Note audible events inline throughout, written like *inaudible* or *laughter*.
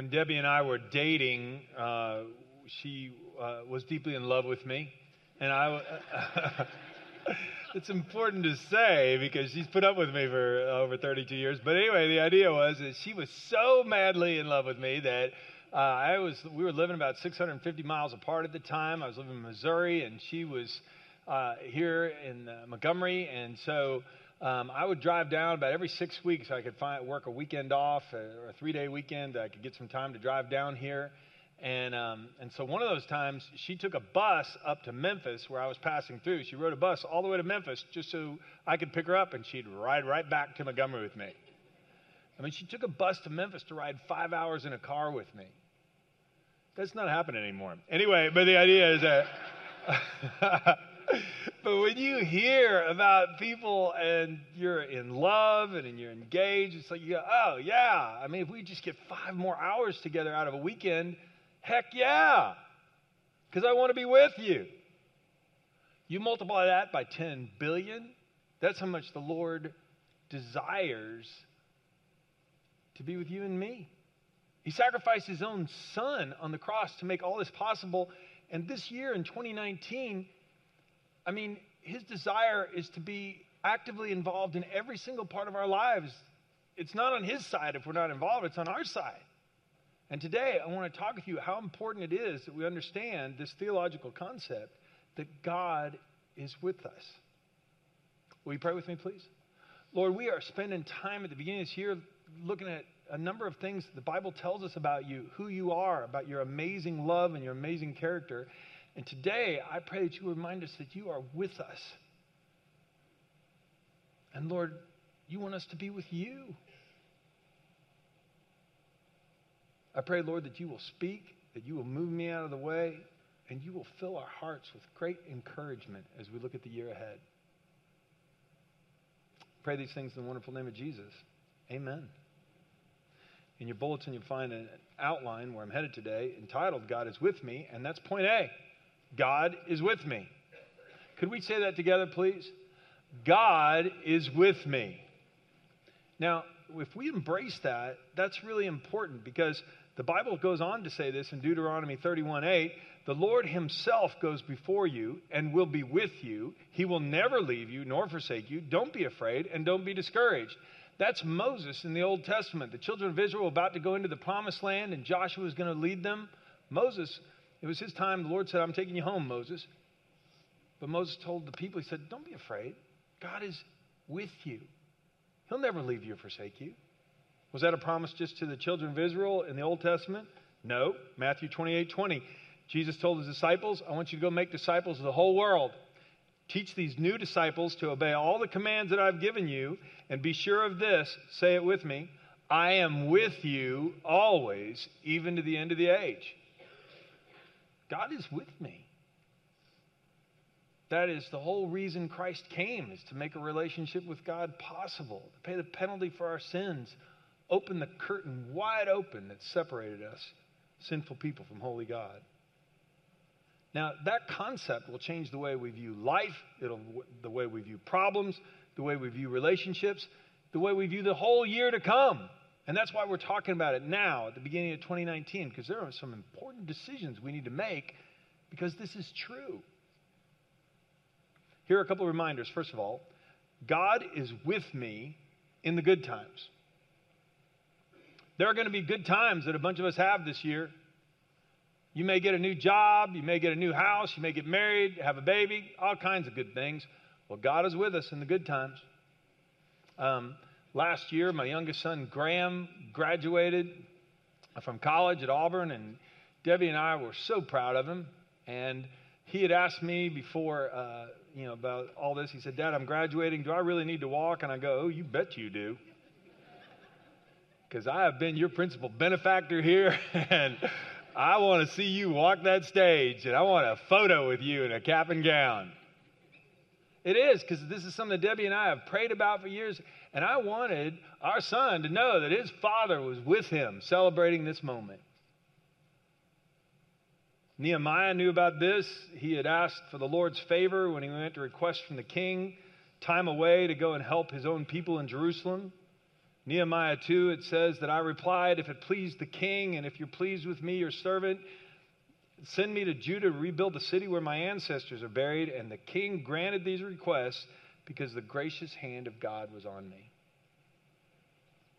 when Debbie and I were dating, uh, she uh, was deeply in love with me. And I, *laughs* it's important to say because she's put up with me for over 32 years. But anyway, the idea was that she was so madly in love with me that uh, I was, we were living about 650 miles apart at the time. I was living in Missouri, and she was uh, here in uh, Montgomery. And so um, I would drive down about every six weeks. I could find work a weekend off uh, or a three day weekend. I could get some time to drive down here. And, um, and so one of those times, she took a bus up to Memphis where I was passing through. She rode a bus all the way to Memphis just so I could pick her up and she'd ride right back to Montgomery with me. I mean, she took a bus to Memphis to ride five hours in a car with me. That's not happening anymore. Anyway, but the idea is that. *laughs* *laughs* but when you hear about people and you're in love and you're engaged, it's like you go, oh, yeah. I mean, if we just get five more hours together out of a weekend, heck yeah. Because I want to be with you. You multiply that by 10 billion, that's how much the Lord desires to be with you and me. He sacrificed his own son on the cross to make all this possible. And this year in 2019, I mean, his desire is to be actively involved in every single part of our lives. It's not on his side if we're not involved, it's on our side. And today, I want to talk with you how important it is that we understand this theological concept that God is with us. Will you pray with me, please? Lord, we are spending time at the beginning of this year looking at a number of things the Bible tells us about you, who you are, about your amazing love and your amazing character. And today, I pray that you remind us that you are with us. And Lord, you want us to be with you. I pray, Lord, that you will speak, that you will move me out of the way, and you will fill our hearts with great encouragement as we look at the year ahead. Pray these things in the wonderful name of Jesus. Amen. In your bulletin, you'll find an outline where I'm headed today entitled God is with me, and that's point A. God is with me. Could we say that together, please? God is with me. Now, if we embrace that, that's really important because the Bible goes on to say this in Deuteronomy 31 8. The Lord Himself goes before you and will be with you. He will never leave you nor forsake you. Don't be afraid and don't be discouraged. That's Moses in the Old Testament. The children of Israel were about to go into the promised land, and Joshua is going to lead them. Moses, it was his time. The Lord said, I'm taking you home, Moses. But Moses told the people, He said, Don't be afraid. God is with you, He'll never leave you or forsake you. Was that a promise just to the children of Israel in the Old Testament? No. Matthew 28 20. Jesus told his disciples, I want you to go make disciples of the whole world. Teach these new disciples to obey all the commands that I've given you, and be sure of this say it with me I am with you always, even to the end of the age. God is with me. That is the whole reason Christ came, is to make a relationship with God possible, to pay the penalty for our sins, open the curtain wide open that separated us, sinful people, from holy God. Now, that concept will change the way we view life, it'll, the way we view problems, the way we view relationships, the way we view the whole year to come. And that's why we're talking about it now at the beginning of 2019, because there are some important decisions we need to make because this is true. Here are a couple of reminders. First of all, God is with me in the good times. There are going to be good times that a bunch of us have this year. You may get a new job, you may get a new house, you may get married, have a baby, all kinds of good things. Well, God is with us in the good times. Um, last year, my youngest son, Graham, graduated from college at Auburn, and Debbie and I were so proud of him. And he had asked me before, uh, you know, about all this. He said, Dad, I'm graduating. Do I really need to walk? And I go, Oh, you bet you do. Because I have been your principal benefactor here, *laughs* and I want to see you walk that stage and I want a photo with you in a cap and gown. It is, because this is something Debbie and I have prayed about for years. And I wanted our son to know that his father was with him celebrating this moment. Nehemiah knew about this. He had asked for the Lord's favor when he went to request from the king time away to go and help his own people in Jerusalem. Nehemiah 2, it says that I replied, If it pleased the king, and if you're pleased with me, your servant, send me to Judah to rebuild the city where my ancestors are buried. And the king granted these requests because the gracious hand of God was on me.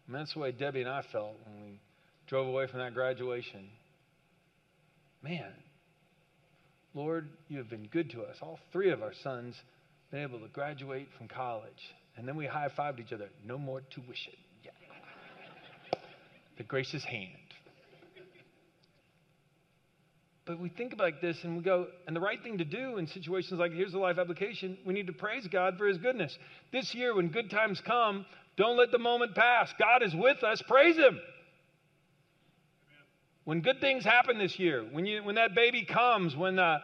And that's the way Debbie and I felt when we drove away from that graduation. Man, Lord, you have been good to us. All three of our sons been able to graduate from college. And then we high fived each other. No more tuition. Yeah. *laughs* the gracious hand. But we think about this and we go, and the right thing to do in situations like here's the life application, we need to praise God for his goodness. This year, when good times come, don't let the moment pass. God is with us. Praise him. When good things happen this year, when, you, when that baby comes, when, uh,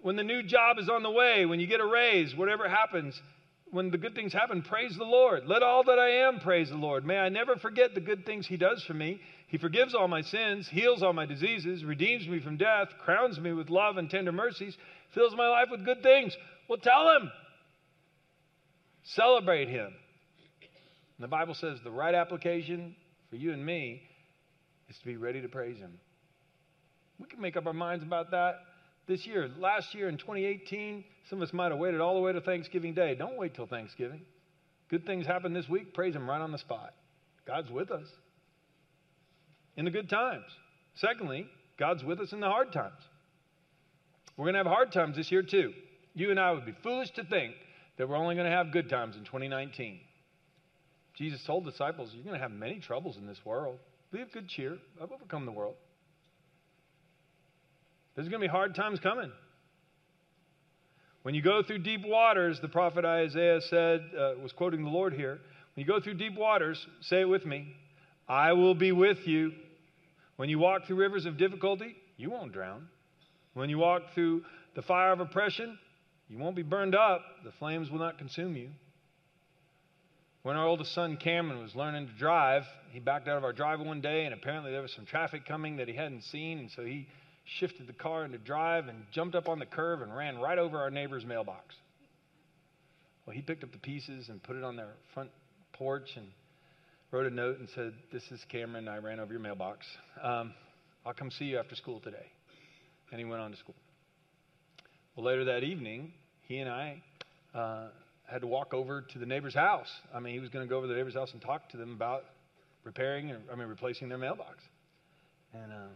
when the new job is on the way, when you get a raise, whatever happens, when the good things happen, praise the Lord. Let all that I am praise the Lord. May I never forget the good things He does for me. He forgives all my sins, heals all my diseases, redeems me from death, crowns me with love and tender mercies, fills my life with good things. Well, tell Him. Celebrate Him. And the Bible says the right application for you and me is to be ready to praise Him. We can make up our minds about that this year. Last year in 2018, some of us might have waited all the way to Thanksgiving Day. Don't wait till Thanksgiving. Good things happen this week, praise Him right on the spot. God's with us in the good times. Secondly, God's with us in the hard times. We're going to have hard times this year too. You and I would be foolish to think that we're only going to have good times in 2019. Jesus told disciples, You're going to have many troubles in this world. Be of good cheer. I've overcome the world. There's going to be hard times coming. When you go through deep waters, the prophet Isaiah said, uh, was quoting the Lord here. When you go through deep waters, say it with me I will be with you. When you walk through rivers of difficulty, you won't drown. When you walk through the fire of oppression, you won't be burned up. The flames will not consume you. When our oldest son Cameron was learning to drive, he backed out of our driveway one day, and apparently there was some traffic coming that he hadn't seen, and so he shifted the car into drive and jumped up on the curve and ran right over our neighbor's mailbox. Well, he picked up the pieces and put it on their front porch and wrote a note and said, This is Cameron. I ran over your mailbox. Um, I'll come see you after school today. And he went on to school. Well, later that evening, he and I uh, had to walk over to the neighbor's house. I mean, he was going to go over to the neighbor's house and talk to them about repairing, or, I mean, replacing their mailbox. And uh,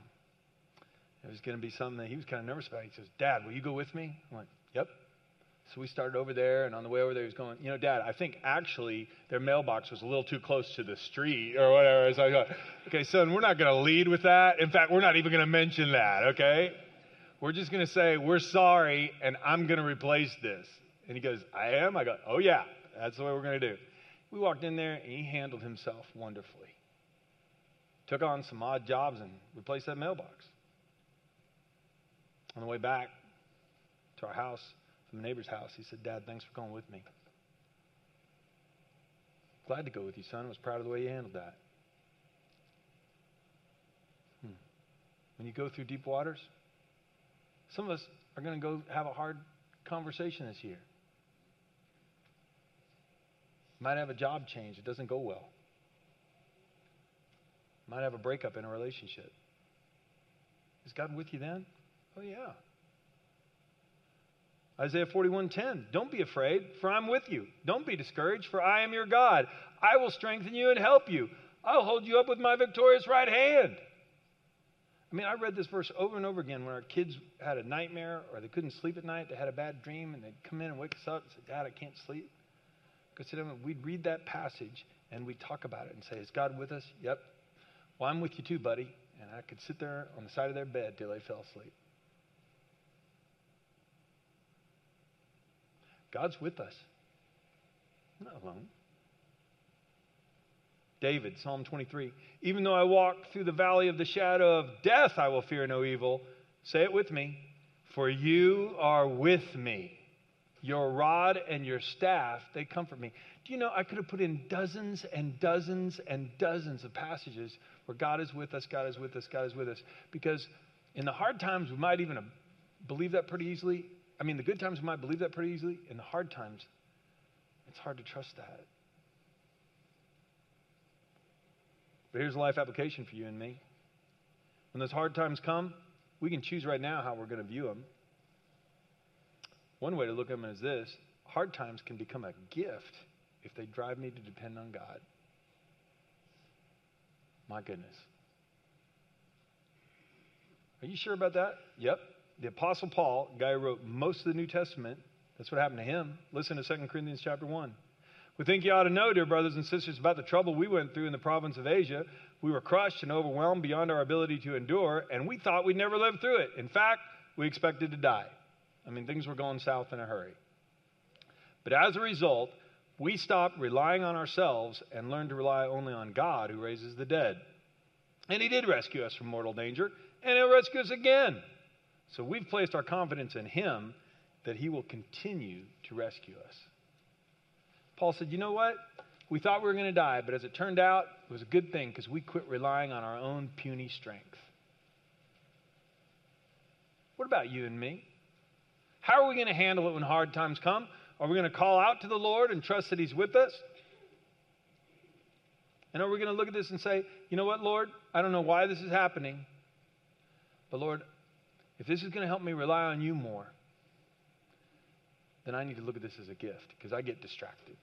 it was going to be something that he was kind of nervous about. He says, Dad, will you go with me? I went, Yep. So we started over there, and on the way over there, he was going, You know, Dad, I think actually their mailbox was a little too close to the street or whatever. So I go, Okay, son, we're not going to lead with that. In fact, we're not even going to mention that, okay? We're just going to say, We're sorry, and I'm going to replace this. And he goes, I am? I go, Oh, yeah, that's the way we're going to do. We walked in there, and he handled himself wonderfully. Took on some odd jobs and replaced that mailbox. On the way back to our house, from the neighbor's house, he said, Dad, thanks for going with me. Glad to go with you, son. I was proud of the way you handled that. Hmm. When you go through deep waters, some of us are going to go have a hard conversation this year. Might have a job change, it doesn't go well. Might have a breakup in a relationship. Is God with you then? Oh, yeah. Isaiah 41:10 Don't be afraid, for I'm with you. Don't be discouraged, for I am your God. I will strengthen you and help you. I'll hold you up with my victorious right hand. I mean, I read this verse over and over again when our kids had a nightmare or they couldn't sleep at night, they had a bad dream, and they'd come in and wake us up and say, Dad, I can't sleep. Because we'd read that passage and we'd talk about it and say, Is God with us? Yep. Well, I'm with you too, buddy. And I could sit there on the side of their bed till they fell asleep. God's with us. Not alone. David, Psalm 23. Even though I walk through the valley of the shadow of death, I will fear no evil. Say it with me. For you are with me. Your rod and your staff, they comfort me. Do you know, I could have put in dozens and dozens and dozens of passages where God is with us, God is with us, God is with us. Because in the hard times, we might even believe that pretty easily. I mean, the good times we might believe that pretty easily. In the hard times, it's hard to trust that. But here's a life application for you and me. When those hard times come, we can choose right now how we're going to view them. One way to look at them is this hard times can become a gift if they drive me to depend on God. My goodness. Are you sure about that? Yep. The Apostle Paul, guy who wrote most of the New Testament, that's what happened to him. Listen to 2 Corinthians chapter 1. We think you ought to know, dear brothers and sisters, about the trouble we went through in the province of Asia. We were crushed and overwhelmed beyond our ability to endure, and we thought we'd never live through it. In fact, we expected to die. I mean, things were going south in a hurry. But as a result, we stopped relying on ourselves and learned to rely only on God who raises the dead. And He did rescue us from mortal danger, and He'll rescue us again. So we've placed our confidence in Him that He will continue to rescue us. Paul said, You know what? We thought we were going to die, but as it turned out, it was a good thing because we quit relying on our own puny strength. What about you and me? How are we going to handle it when hard times come? Are we going to call out to the Lord and trust that He's with us? And are we going to look at this and say, you know what, Lord? I don't know why this is happening, but Lord, if this is going to help me rely on you more, then I need to look at this as a gift because I get distracted.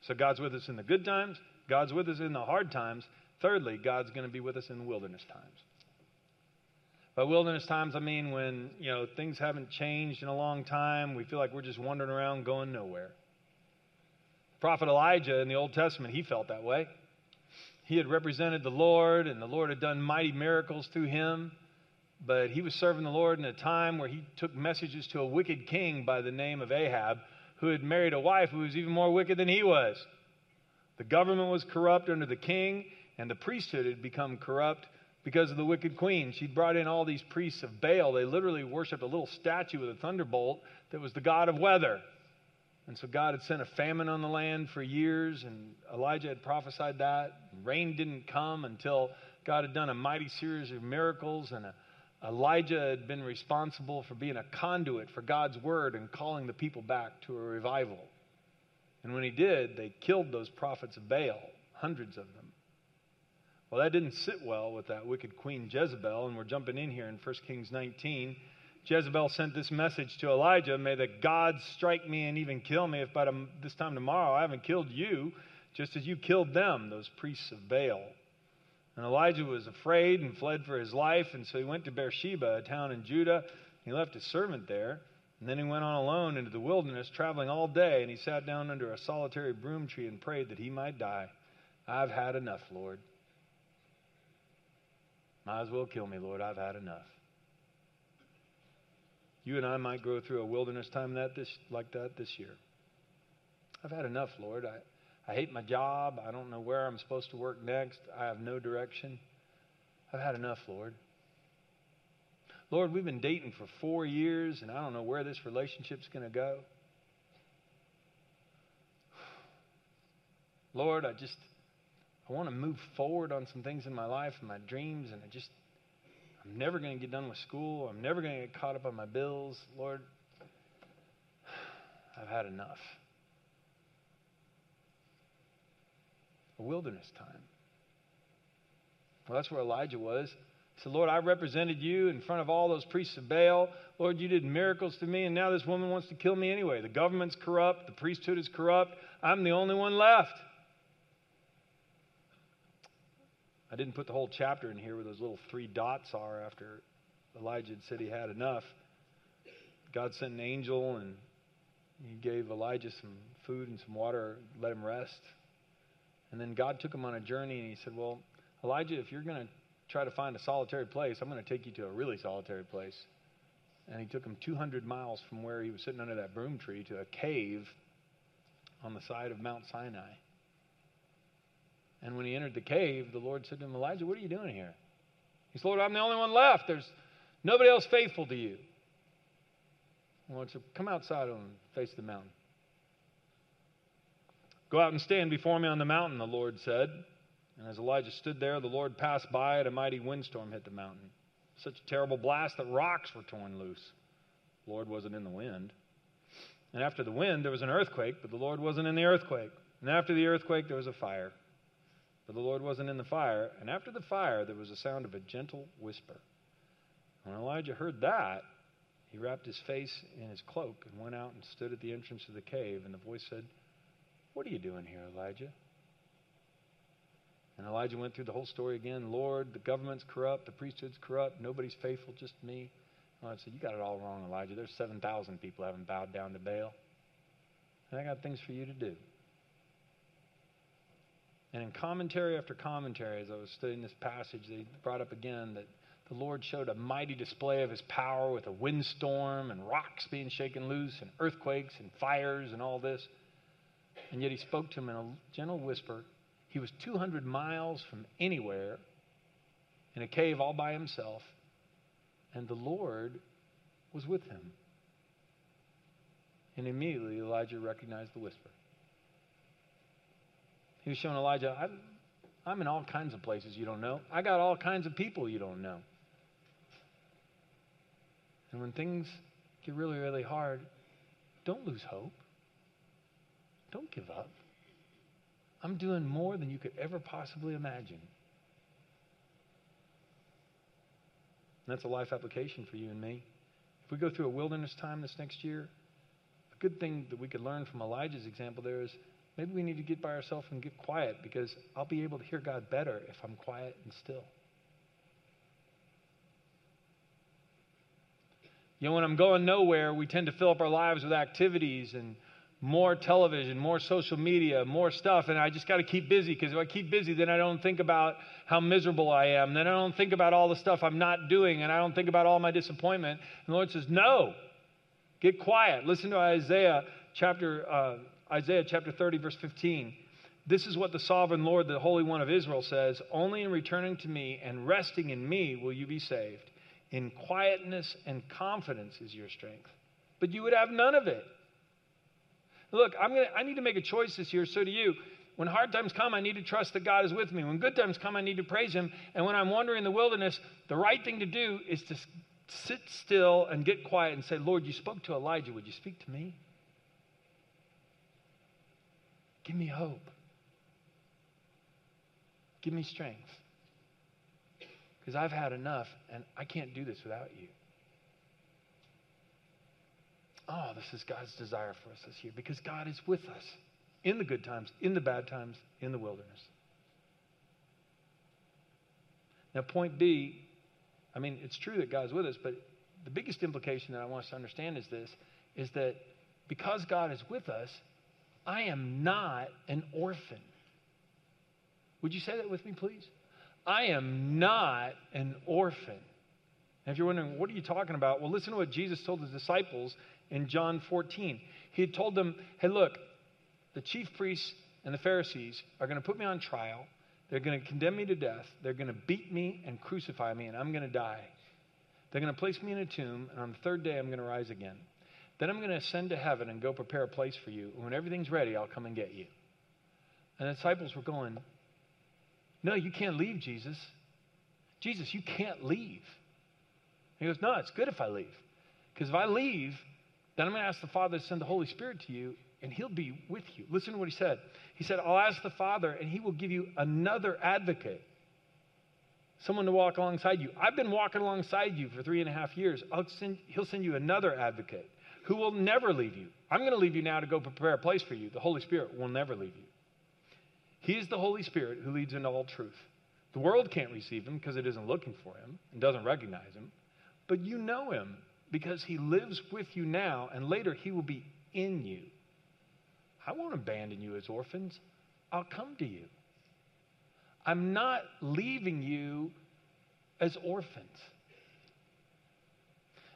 So God's with us in the good times, God's with us in the hard times. Thirdly, God's going to be with us in wilderness times. By wilderness times, I mean when, you know, things haven't changed in a long time. We feel like we're just wandering around going nowhere. Prophet Elijah in the Old Testament, he felt that way. He had represented the Lord, and the Lord had done mighty miracles through him. But he was serving the Lord in a time where he took messages to a wicked king by the name of Ahab, who had married a wife who was even more wicked than he was. The government was corrupt under the king, and the priesthood had become corrupt because of the wicked queen. She'd brought in all these priests of Baal. They literally worshiped a little statue with a thunderbolt that was the god of weather. And so God had sent a famine on the land for years, and Elijah had prophesied that. Rain didn't come until God had done a mighty series of miracles, and Elijah had been responsible for being a conduit for God's word and calling the people back to a revival. And when he did, they killed those prophets of Baal, hundreds of them. Well, that didn't sit well with that wicked queen Jezebel, and we're jumping in here in 1 Kings 19. Jezebel sent this message to Elijah May the gods strike me and even kill me if by this time tomorrow I haven't killed you, just as you killed them, those priests of Baal. And Elijah was afraid and fled for his life, and so he went to Beersheba, a town in Judah. He left his servant there, and then he went on alone into the wilderness, traveling all day, and he sat down under a solitary broom tree and prayed that he might die. I've had enough, Lord. Might as well kill me, Lord. I've had enough. You and I might go through a wilderness time that this, like that this year. I've had enough, Lord. I, I hate my job. I don't know where I'm supposed to work next. I have no direction. I've had enough, Lord. Lord, we've been dating for four years, and I don't know where this relationship's going to go. *sighs* Lord, I just I want to move forward on some things in my life and my dreams, and I just, I'm never going to get done with school. I'm never going to get caught up on my bills. Lord, *sighs* I've had enough. A wilderness time. Well, that's where Elijah was. He said, Lord, I represented you in front of all those priests of Baal. Lord, you did miracles to me, and now this woman wants to kill me anyway. The government's corrupt, the priesthood is corrupt. I'm the only one left. I didn't put the whole chapter in here where those little three dots are after Elijah had said he had enough. God sent an angel and he gave Elijah some food and some water, let him rest. And then God took him on a journey and he said, Well, Elijah, if you're going to try to find a solitary place, I'm going to take you to a really solitary place. And he took him 200 miles from where he was sitting under that broom tree to a cave on the side of Mount Sinai. And when he entered the cave, the Lord said to him, Elijah, what are you doing here? He said, Lord, I'm the only one left. There's nobody else faithful to you. The Lord said, Come outside and face the mountain. Go out and stand before me on the mountain, the Lord said. And as Elijah stood there, the Lord passed by, and a mighty windstorm hit the mountain. Such a terrible blast that rocks were torn loose. The Lord wasn't in the wind. And after the wind, there was an earthquake, but the Lord wasn't in the earthquake. And after the earthquake, there was a fire. But the Lord wasn't in the fire. And after the fire, there was a sound of a gentle whisper. When Elijah heard that, he wrapped his face in his cloak and went out and stood at the entrance of the cave. And the voice said, What are you doing here, Elijah? And Elijah went through the whole story again. Lord, the government's corrupt, the priesthood's corrupt, nobody's faithful, just me. And I said, You got it all wrong, Elijah. There's 7,000 people haven't bowed down to Baal. And I got things for you to do. And in commentary after commentary, as I was studying this passage, they brought up again that the Lord showed a mighty display of his power with a windstorm and rocks being shaken loose and earthquakes and fires and all this. And yet he spoke to him in a gentle whisper. He was 200 miles from anywhere in a cave all by himself, and the Lord was with him. And immediately Elijah recognized the whisper. He was showing Elijah, I'm, I'm in all kinds of places you don't know. I got all kinds of people you don't know. And when things get really, really hard, don't lose hope. Don't give up. I'm doing more than you could ever possibly imagine. And that's a life application for you and me. If we go through a wilderness time this next year, a good thing that we could learn from Elijah's example there is maybe we need to get by ourselves and get quiet because I'll be able to hear God better if I'm quiet and still. You know, when I'm going nowhere, we tend to fill up our lives with activities and more television, more social media, more stuff, and I just got to keep busy because if I keep busy, then I don't think about how miserable I am. Then I don't think about all the stuff I'm not doing, and I don't think about all my disappointment. And the Lord says, No, get quiet. Listen to Isaiah chapter uh, Isaiah chapter 30, verse 15. This is what the sovereign Lord, the Holy One of Israel, says Only in returning to me and resting in me will you be saved. In quietness and confidence is your strength. But you would have none of it. Look, I'm gonna, I need to make a choice this year, so do you. When hard times come, I need to trust that God is with me. When good times come, I need to praise Him. And when I'm wandering in the wilderness, the right thing to do is to sit still and get quiet and say, Lord, you spoke to Elijah. Would you speak to me? Give me hope. Give me strength because I've had enough and I can't do this without you. Oh, this is God's desire for us this year because God is with us in the good times, in the bad times, in the wilderness. Now, point B, I mean, it's true that God's with us, but the biggest implication that I want us to understand is this is that because God is with us, I am not an orphan. Would you say that with me, please? I am not an orphan. And if you're wondering, what are you talking about? Well, listen to what Jesus told his disciples in John 14. He told them, hey, look, the chief priests and the Pharisees are going to put me on trial. They're going to condemn me to death. They're going to beat me and crucify me, and I'm going to die. They're going to place me in a tomb, and on the third day, I'm going to rise again. Then I'm going to ascend to heaven and go prepare a place for you. And when everything's ready, I'll come and get you. And the disciples were going, no, you can't leave, Jesus. Jesus, you can't leave. He goes, No, it's good if I leave. Because if I leave, then I'm going to ask the Father to send the Holy Spirit to you, and He'll be with you. Listen to what He said. He said, I'll ask the Father, and He will give you another advocate, someone to walk alongside you. I've been walking alongside you for three and a half years. Send, he'll send you another advocate who will never leave you. I'm going to leave you now to go prepare a place for you. The Holy Spirit will never leave you. He is the Holy Spirit who leads into all truth. The world can't receive him because it isn't looking for him and doesn't recognize him. But you know him because he lives with you now, and later he will be in you. I won't abandon you as orphans. I'll come to you. I'm not leaving you as orphans.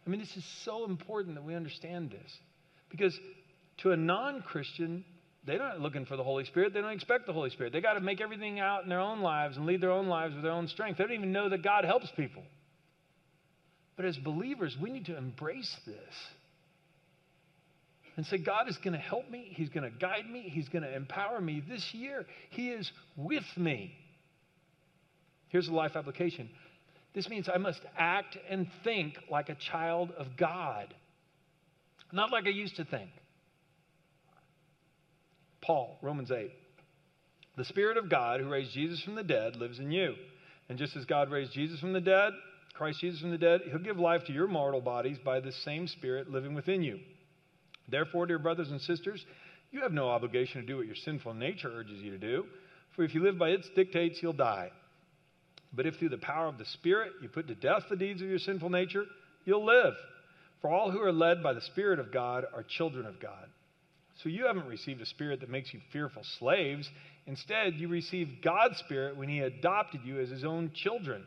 I mean, this is so important that we understand this because to a non Christian, they're not looking for the Holy Spirit. They don't expect the Holy Spirit. They got to make everything out in their own lives and lead their own lives with their own strength. They don't even know that God helps people. But as believers, we need to embrace this and say, God is going to help me. He's going to guide me. He's going to empower me this year. He is with me. Here's a life application this means I must act and think like a child of God, not like I used to think. Paul, Romans 8. The Spirit of God who raised Jesus from the dead lives in you. And just as God raised Jesus from the dead, Christ Jesus from the dead, he'll give life to your mortal bodies by the same Spirit living within you. Therefore, dear brothers and sisters, you have no obligation to do what your sinful nature urges you to do, for if you live by its dictates, you'll die. But if through the power of the Spirit you put to death the deeds of your sinful nature, you'll live. For all who are led by the Spirit of God are children of God. So you haven't received a spirit that makes you fearful slaves. Instead, you received God's Spirit when He adopted you as His own children.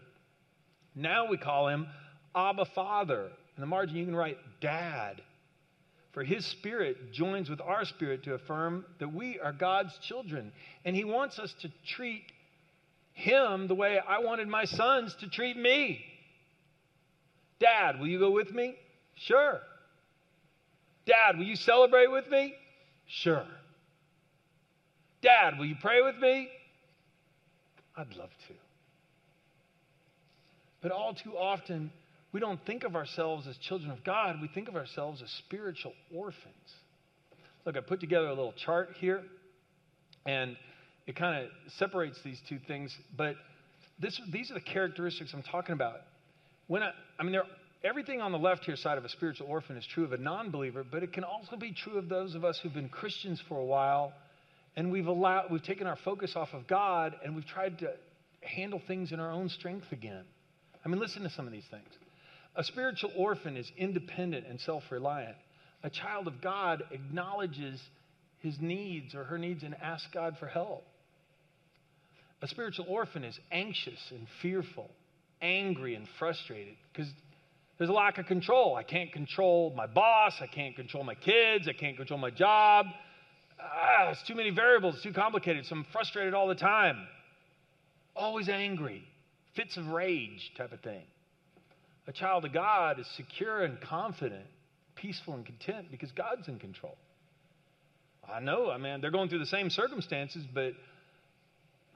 Now we call Him Abba Father. In the margin, you can write Dad. For His Spirit joins with our spirit to affirm that we are God's children. And He wants us to treat Him the way I wanted my sons to treat me. Dad, will you go with me? Sure. Dad, will you celebrate with me? Sure. Dad, will you pray with me? I'd love to. But all too often, we don't think of ourselves as children of God. We think of ourselves as spiritual orphans. Look, I put together a little chart here, and it kind of separates these two things. But this, these are the characteristics I'm talking about. When I, I mean, everything on the left here side of a spiritual orphan is true of a non believer, but it can also be true of those of us who've been Christians for a while and we've allowed we've taken our focus off of God and we've tried to handle things in our own strength again. I mean, listen to some of these things. A spiritual orphan is independent and self-reliant. A child of God acknowledges his needs or her needs and asks God for help. A spiritual orphan is anxious and fearful, angry and frustrated because there's a lack of control. I can't control my boss. I can't control my kids. I can't control my job ah, it's too many variables, it's too complicated, so I'm frustrated all the time. Always angry, fits of rage type of thing. A child of God is secure and confident, peaceful and content because God's in control. I know, I mean, they're going through the same circumstances, but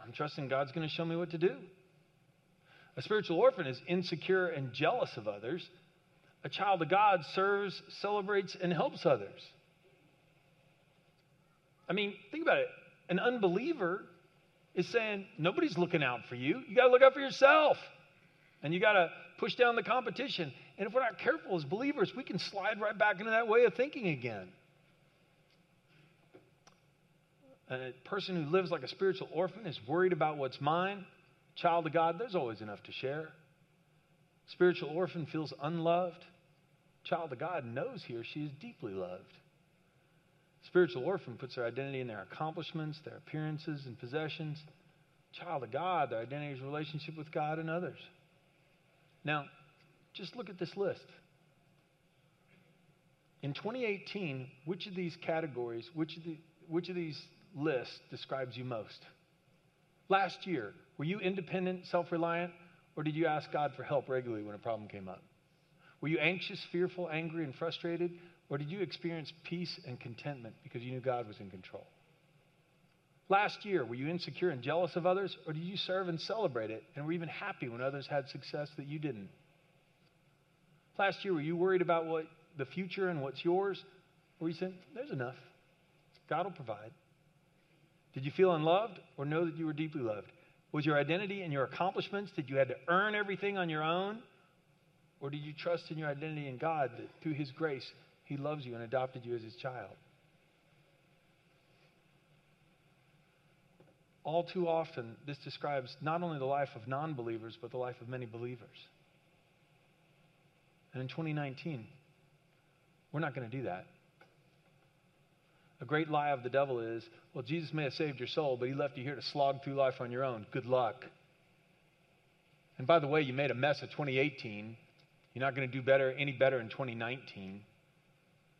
I'm trusting God's going to show me what to do. A spiritual orphan is insecure and jealous of others. A child of God serves, celebrates, and helps others. I mean, think about it. An unbeliever is saying, nobody's looking out for you. You got to look out for yourself. And you got to push down the competition. And if we're not careful as believers, we can slide right back into that way of thinking again. A person who lives like a spiritual orphan is worried about what's mine. Child of God, there's always enough to share. Spiritual orphan feels unloved. Child of God knows he or she is deeply loved. Spiritual orphan puts their identity in their accomplishments, their appearances, and possessions. Child of God, their identity is relationship with God and others. Now, just look at this list. In 2018, which of these categories, which of, the, which of these lists describes you most? Last year, were you independent, self reliant, or did you ask God for help regularly when a problem came up? Were you anxious, fearful, angry, and frustrated? Or did you experience peace and contentment because you knew God was in control? Last year, were you insecure and jealous of others? Or did you serve and celebrate it and were even happy when others had success that you didn't? Last year, were you worried about what the future and what's yours? Or you said, there's enough. God will provide. Did you feel unloved or know that you were deeply loved? Was your identity and your accomplishments that you had to earn everything on your own? Or did you trust in your identity in God that through His grace he loves you and adopted you as his child. All too often, this describes not only the life of non believers, but the life of many believers. And in 2019, we're not going to do that. A great lie of the devil is well, Jesus may have saved your soul, but he left you here to slog through life on your own. Good luck. And by the way, you made a mess of 2018. You're not going to do better, any better in 2019.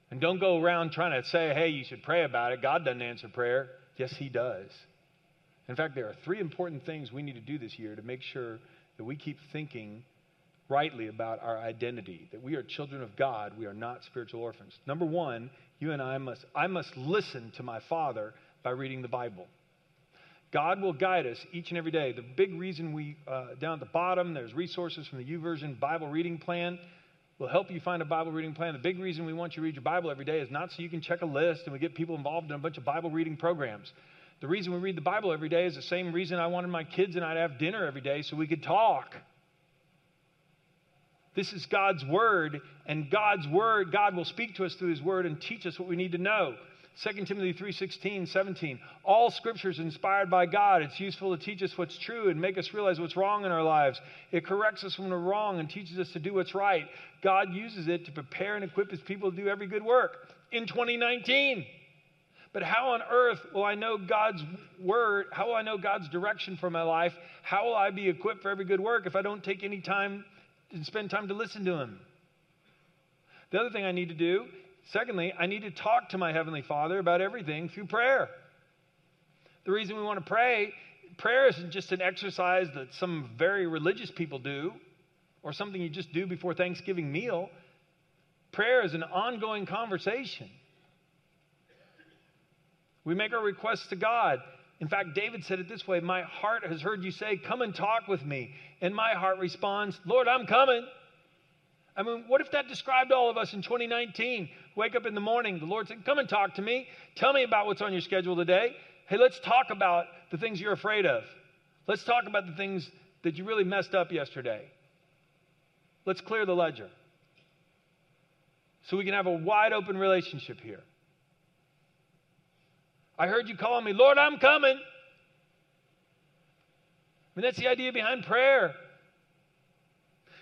And don't go around trying to say, hey, you should pray about it. God doesn't answer prayer. Yes, He does. In fact, there are three important things we need to do this year to make sure that we keep thinking rightly about our identity, that we are children of God, we are not spiritual orphans. Number one, you and I must, I must listen to my Father by reading the Bible. God will guide us each and every day. The big reason we, uh, down at the bottom, there's resources from the YouVersion Bible reading plan We'll help you find a Bible reading plan. The big reason we want you to read your Bible every day is not so you can check a list and we get people involved in a bunch of Bible reading programs. The reason we read the Bible every day is the same reason I wanted my kids and I to have dinner every day so we could talk. This is God's word, and God's word, God will speak to us through his word and teach us what we need to know. 2 Timothy 3:16, 17. All scripture is inspired by God. It's useful to teach us what's true and make us realize what's wrong in our lives. It corrects us when we're wrong and teaches us to do what's right. God uses it to prepare and equip his people to do every good work in 2019. But how on earth will I know God's word? How will I know God's direction for my life? How will I be equipped for every good work if I don't take any time and spend time to listen to Him? The other thing I need to do, secondly, I need to talk to my Heavenly Father about everything through prayer. The reason we want to pray, prayer isn't just an exercise that some very religious people do or something you just do before Thanksgiving meal. Prayer is an ongoing conversation. We make our requests to God. In fact, David said it this way My heart has heard you say, Come and talk with me. And my heart responds, Lord, I'm coming. I mean, what if that described all of us in 2019? Wake up in the morning, the Lord said, Come and talk to me. Tell me about what's on your schedule today. Hey, let's talk about the things you're afraid of. Let's talk about the things that you really messed up yesterday. Let's clear the ledger so we can have a wide open relationship here. I heard you calling me, Lord, I'm coming. I mean, that's the idea behind prayer.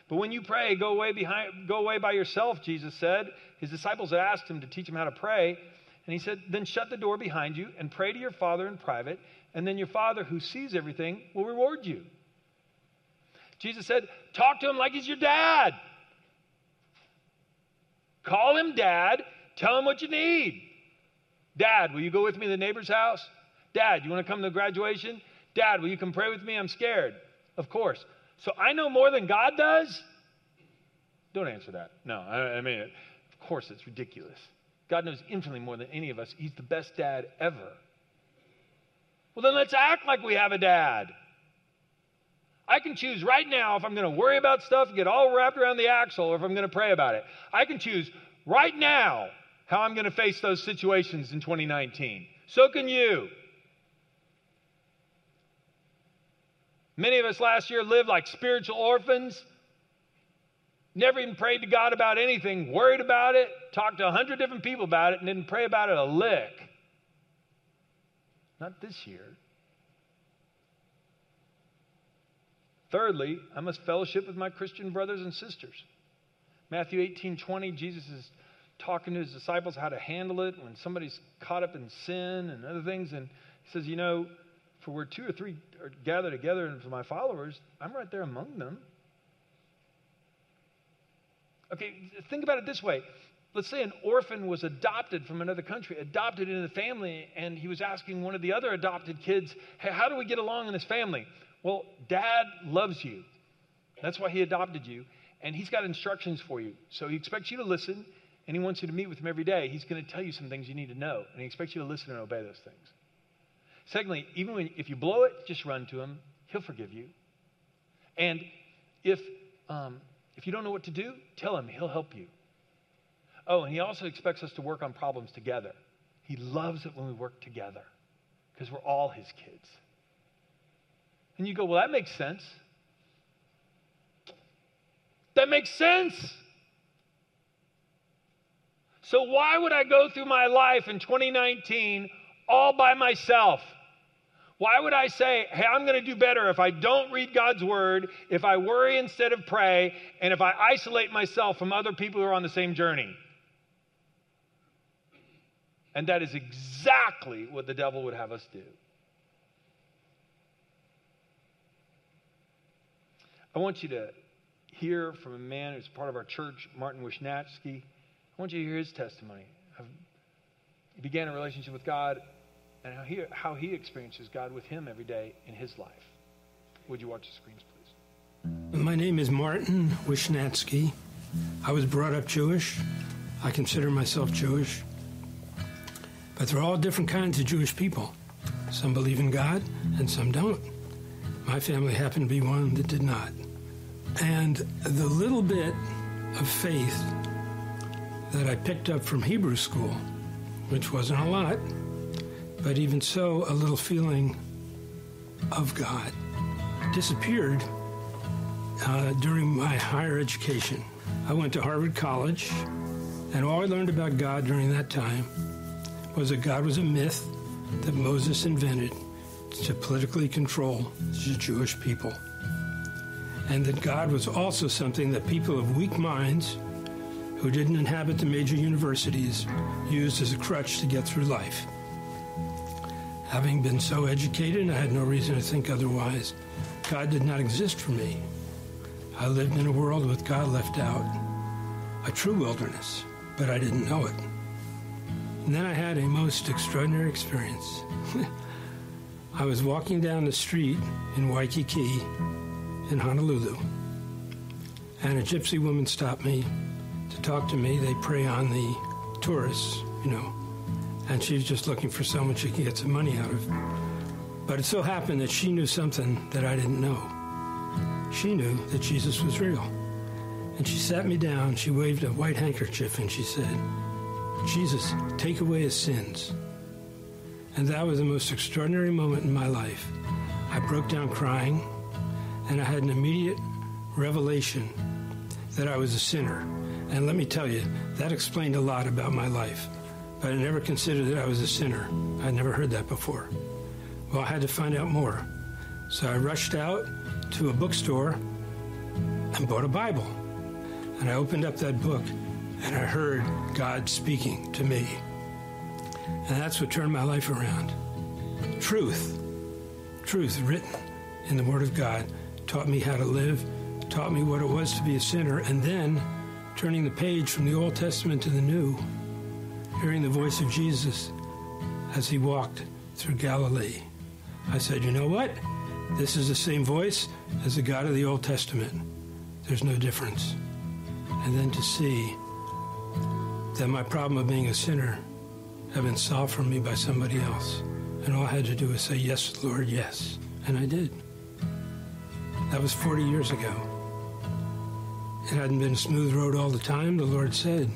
But when you pray, go away behind, go away by yourself, Jesus said. His disciples had asked him to teach him how to pray. And he said, Then shut the door behind you and pray to your Father in private, and then your Father who sees everything will reward you. Jesus said, Talk to him like he's your dad. Call him dad, tell him what you need. Dad, will you go with me to the neighbor's house? Dad, you want to come to graduation? Dad, will you come pray with me? I'm scared. Of course. So I know more than God does? Don't answer that. No, I, I mean, of course, it's ridiculous. God knows infinitely more than any of us. He's the best dad ever. Well, then let's act like we have a dad. I can choose right now if I'm going to worry about stuff, and get all wrapped around the axle, or if I'm going to pray about it. I can choose right now how I'm going to face those situations in 2019. So can you. Many of us last year lived like spiritual orphans, never even prayed to God about anything, worried about it, talked to a hundred different people about it, and didn't pray about it a lick. Not this year. Thirdly, I must fellowship with my Christian brothers and sisters. Matthew 18 20, Jesus is talking to his disciples how to handle it when somebody's caught up in sin and other things. And he says, You know, for where two or three are gathered together and for my followers, I'm right there among them. Okay, think about it this way. Let's say an orphan was adopted from another country, adopted into the family, and he was asking one of the other adopted kids, Hey, how do we get along in this family? Well, dad loves you. That's why he adopted you. And he's got instructions for you. So he expects you to listen, and he wants you to meet with him every day. He's going to tell you some things you need to know, and he expects you to listen and obey those things. Secondly, even when, if you blow it, just run to him. He'll forgive you. And if, um, if you don't know what to do, tell him. He'll help you. Oh, and he also expects us to work on problems together. He loves it when we work together because we're all his kids. And you go, well, that makes sense. That makes sense. So, why would I go through my life in 2019 all by myself? Why would I say, hey, I'm going to do better if I don't read God's word, if I worry instead of pray, and if I isolate myself from other people who are on the same journey? And that is exactly what the devil would have us do. I want you to hear from a man who's part of our church, Martin Wisnatsky. Want you to hear his testimony. He began a relationship with God and how he, how he experiences God with him every day in his life. Would you watch the screens, please? My name is Martin Wisnatsky. I was brought up Jewish. I consider myself Jewish. But there are all different kinds of Jewish people. Some believe in God and some don't. My family happened to be one that did not. And the little bit of faith that I picked up from Hebrew school, which wasn't a lot, but even so, a little feeling of God disappeared uh, during my higher education. I went to Harvard College, and all I learned about God during that time was that God was a myth that Moses invented to politically control the Jewish people. And that God was also something that people of weak minds who didn't inhabit the major universities used as a crutch to get through life. Having been so educated, I had no reason to think otherwise. God did not exist for me. I lived in a world with God left out, a true wilderness, but I didn't know it. And then I had a most extraordinary experience. *laughs* I was walking down the street in Waikiki in Honolulu, and a gypsy woman stopped me talk to me. They prey on the tourists, you know, and she was just looking for someone she could get some money out of. But it so happened that she knew something that I didn't know. She knew that Jesus was real. And she sat me down, she waved a white handkerchief, and she said, Jesus, take away his sins. And that was the most extraordinary moment in my life. I broke down crying, and I had an immediate revelation that I was a sinner. And let me tell you, that explained a lot about my life. But I never considered that I was a sinner. I'd never heard that before. Well, I had to find out more. So I rushed out to a bookstore and bought a Bible. And I opened up that book and I heard God speaking to me. And that's what turned my life around. Truth, truth written in the Word of God, taught me how to live, taught me what it was to be a sinner, and then turning the page from the Old Testament to the New, hearing the voice of Jesus as he walked through Galilee. I said, you know what? This is the same voice as the God of the Old Testament. There's no difference. And then to see that my problem of being a sinner had been solved for me by somebody else. And all I had to do was say, Yes, Lord, yes. And I did. That was 40 years ago. It hadn't been a smooth road all the time, the Lord said.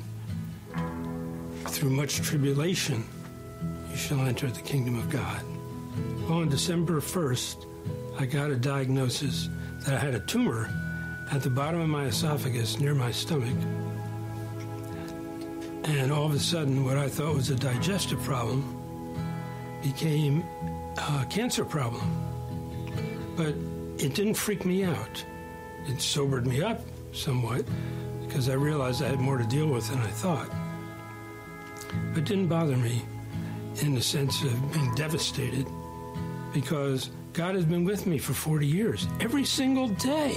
Through much tribulation, you shall enter the kingdom of God. Well, on December 1st, I got a diagnosis that I had a tumor at the bottom of my esophagus near my stomach. And all of a sudden, what I thought was a digestive problem became a cancer problem. But it didn't freak me out. It sobered me up somewhat because I realized I had more to deal with than I thought. But it didn't bother me in the sense of being devastated because God has been with me for 40 years, every single day,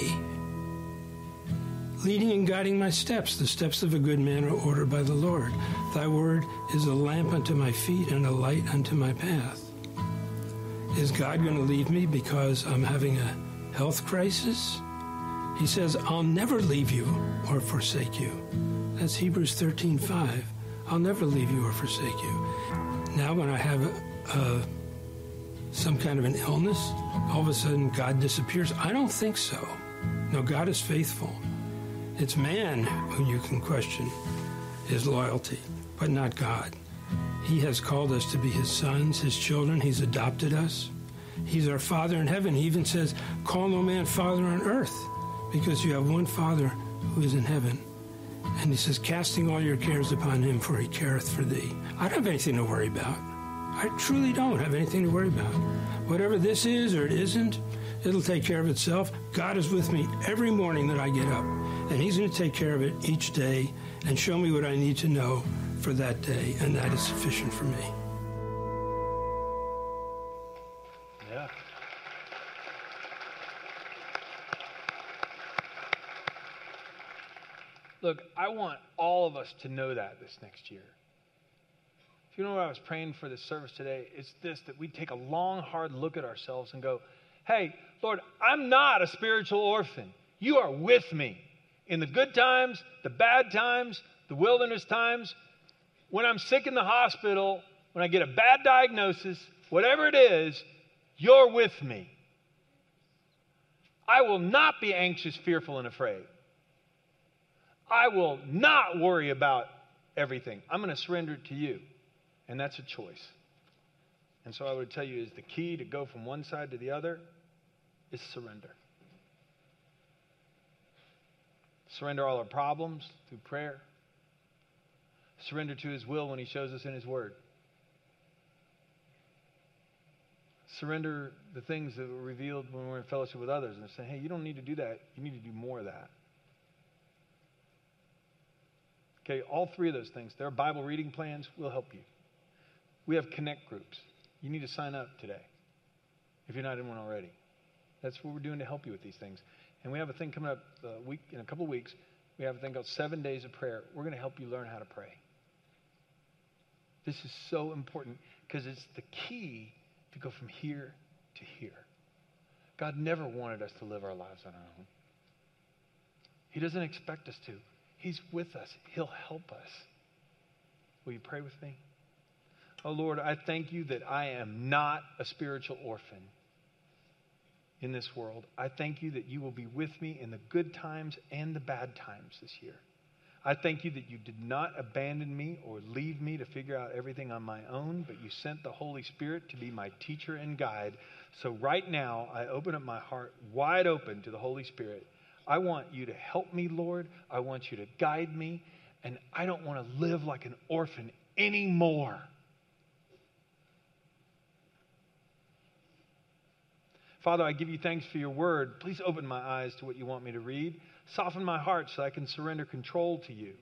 leading and guiding my steps. The steps of a good man are ordered by the Lord. Thy word is a lamp unto my feet and a light unto my path. Is God going to leave me because I'm having a health crisis? He says, I'll never leave you or forsake you. That's Hebrews 13 5. I'll never leave you or forsake you. Now, when I have a some kind of an illness, all of a sudden God disappears? I don't think so. No, God is faithful. It's man who you can question his loyalty, but not God. He has called us to be his sons, his children. He's adopted us. He's our Father in heaven. He even says, Call no man Father on earth, because you have one Father who is in heaven. And he says, Casting all your cares upon him, for he careth for thee. I don't have anything to worry about. I truly don't have anything to worry about. Whatever this is or it isn't, it'll take care of itself. God is with me every morning that I get up, and He's going to take care of it each day and show me what I need to know for that day, and that is sufficient for me. Look, I want all of us to know that this next year. If you know what I was praying for this service today, it's this that we take a long, hard look at ourselves and go, hey, Lord, I'm not a spiritual orphan. You are with me in the good times, the bad times, the wilderness times. When I'm sick in the hospital, when I get a bad diagnosis, whatever it is, you're with me. I will not be anxious, fearful, and afraid. I will not worry about everything. I'm going to surrender it to you. And that's a choice. And so I would tell you is the key to go from one side to the other is surrender. Surrender all our problems through prayer. Surrender to His will when He shows us in His Word. Surrender the things that were revealed when we're in fellowship with others and say, hey, you don't need to do that. You need to do more of that. Okay, all three of those things. There are Bible reading plans. We'll help you. We have connect groups. You need to sign up today if you're not in one already. That's what we're doing to help you with these things. And we have a thing coming up uh, week in a couple of weeks. We have a thing called Seven Days of Prayer. We're going to help you learn how to pray. This is so important because it's the key to go from here to here. God never wanted us to live our lives on our own. He doesn't expect us to. He's with us. He'll help us. Will you pray with me? Oh Lord, I thank you that I am not a spiritual orphan in this world. I thank you that you will be with me in the good times and the bad times this year. I thank you that you did not abandon me or leave me to figure out everything on my own, but you sent the Holy Spirit to be my teacher and guide. So right now, I open up my heart wide open to the Holy Spirit. I want you to help me, Lord. I want you to guide me. And I don't want to live like an orphan anymore. Father, I give you thanks for your word. Please open my eyes to what you want me to read. Soften my heart so I can surrender control to you.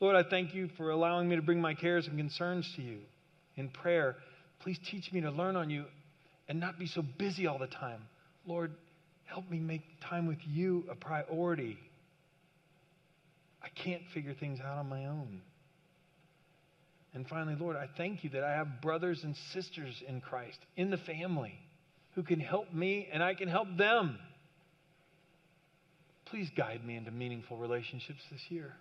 Lord, I thank you for allowing me to bring my cares and concerns to you in prayer. Please teach me to learn on you and not be so busy all the time. Lord, help me make time with you a priority. I can't figure things out on my own. And finally, Lord, I thank you that I have brothers and sisters in Christ, in the family, who can help me and I can help them. Please guide me into meaningful relationships this year.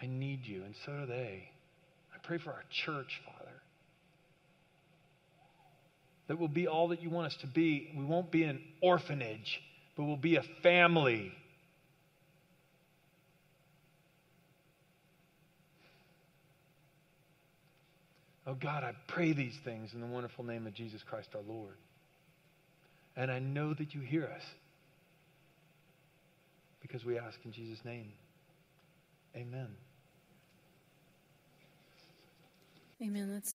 I need you, and so do they. I pray for our church, Father, that we'll be all that you want us to be. We won't be an orphanage, but we'll be a family. Oh God, I pray these things in the wonderful name of Jesus Christ our Lord. And I know that you hear us because we ask in Jesus' name. Amen. Amen. Let's